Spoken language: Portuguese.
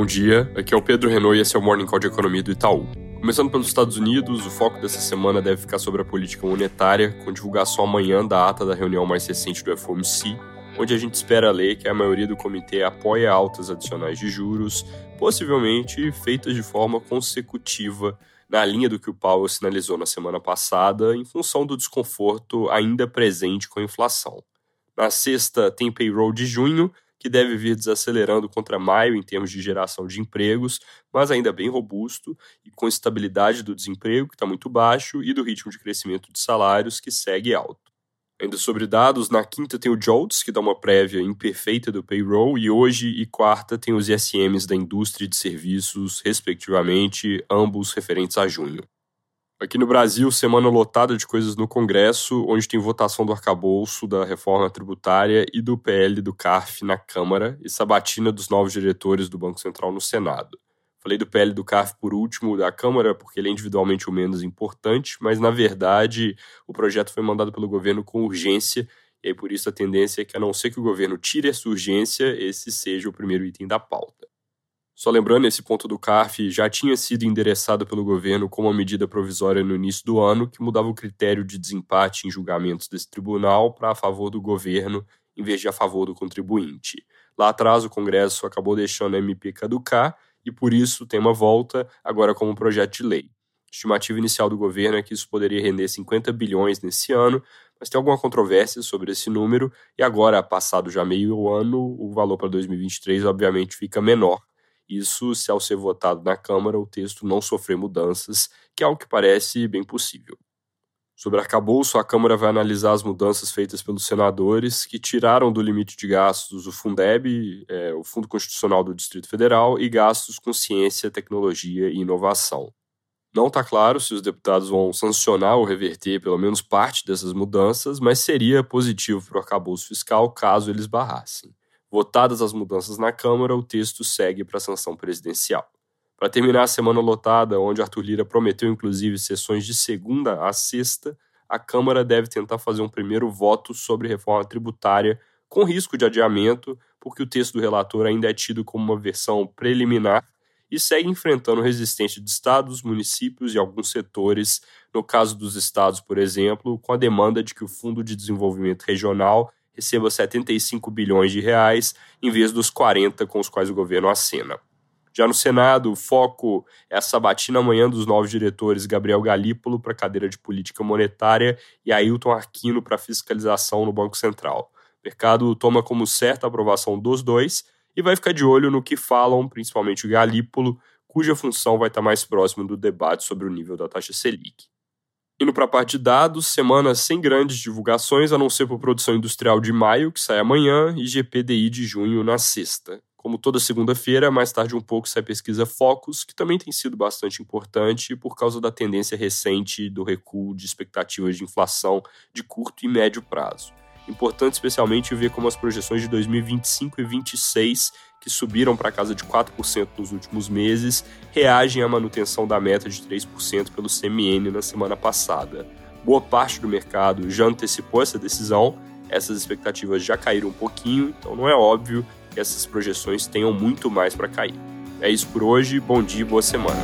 Bom dia, aqui é o Pedro Renault e esse é o Morning Call de Economia do Itaú. Começando pelos Estados Unidos, o foco dessa semana deve ficar sobre a política monetária, com divulgação amanhã da ata da reunião mais recente do FOMC, onde a gente espera ler que a maioria do comitê apoia altas adicionais de juros, possivelmente feitas de forma consecutiva, na linha do que o Powell sinalizou na semana passada, em função do desconforto ainda presente com a inflação. Na sexta, tem payroll de junho, que deve vir desacelerando contra maio em termos de geração de empregos, mas ainda bem robusto e com estabilidade do desemprego, que está muito baixo, e do ritmo de crescimento de salários, que segue alto. Ainda sobre dados, na quinta tem o JOLTS, que dá uma prévia imperfeita do payroll, e hoje e quarta tem os ISMs da indústria de serviços, respectivamente, ambos referentes a junho. Aqui no Brasil, semana lotada de coisas no Congresso, onde tem votação do arcabouço, da reforma tributária e do PL do CARF na Câmara e sabatina dos novos diretores do Banco Central no Senado. Falei do PL do CARF por último da Câmara, porque ele é individualmente o menos importante, mas na verdade o projeto foi mandado pelo governo com urgência, e aí por isso a tendência é que, a não ser que o governo tire essa urgência, esse seja o primeiro item da pauta. Só lembrando, esse ponto do CARF já tinha sido endereçado pelo governo como uma medida provisória no início do ano, que mudava o critério de desempate em julgamentos desse tribunal para a favor do governo em vez de a favor do contribuinte. Lá atrás, o Congresso acabou deixando a MP caducar e, por isso, tem uma volta agora como projeto de lei. A estimativa inicial do governo é que isso poderia render 50 bilhões nesse ano, mas tem alguma controvérsia sobre esse número, e agora, passado já meio ano, o valor para 2023 obviamente fica menor, isso se ao ser votado na Câmara o texto não sofrer mudanças, que é algo que parece bem possível. Sobre arcabouço, a Câmara vai analisar as mudanças feitas pelos senadores que tiraram do limite de gastos o Fundeb, é, o Fundo Constitucional do Distrito Federal, e gastos com ciência, tecnologia e inovação. Não está claro se os deputados vão sancionar ou reverter pelo menos parte dessas mudanças, mas seria positivo para o arcabouço fiscal caso eles barrassem. Votadas as mudanças na Câmara, o texto segue para a sanção presidencial. Para terminar a semana lotada, onde Arthur Lira prometeu inclusive sessões de segunda a sexta, a Câmara deve tentar fazer um primeiro voto sobre reforma tributária, com risco de adiamento, porque o texto do relator ainda é tido como uma versão preliminar e segue enfrentando resistência de estados, municípios e alguns setores, no caso dos estados, por exemplo, com a demanda de que o Fundo de Desenvolvimento Regional receba 75 bilhões de reais em vez dos 40 com os quais o governo assina. Já no Senado, o foco é a sabatina amanhã dos novos diretores Gabriel Galípolo para a cadeira de política monetária e Ailton Arquino para fiscalização no Banco Central. O mercado toma como certa a aprovação dos dois e vai ficar de olho no que falam, principalmente o Galípolo, cuja função vai estar mais próximo do debate sobre o nível da taxa Selic. Indo para a parte de dados, semana sem grandes divulgações, a não ser por produção industrial de maio, que sai amanhã, e GPDI de junho na sexta. Como toda segunda-feira, mais tarde um pouco sai pesquisa Focus, que também tem sido bastante importante por causa da tendência recente do recuo de expectativas de inflação de curto e médio prazo. Importante especialmente ver como as projeções de 2025 e 2026, que subiram para casa de 4% nos últimos meses, reagem à manutenção da meta de 3% pelo CMN na semana passada. Boa parte do mercado já antecipou essa decisão, essas expectativas já caíram um pouquinho, então não é óbvio que essas projeções tenham muito mais para cair. É isso por hoje, bom dia e boa semana.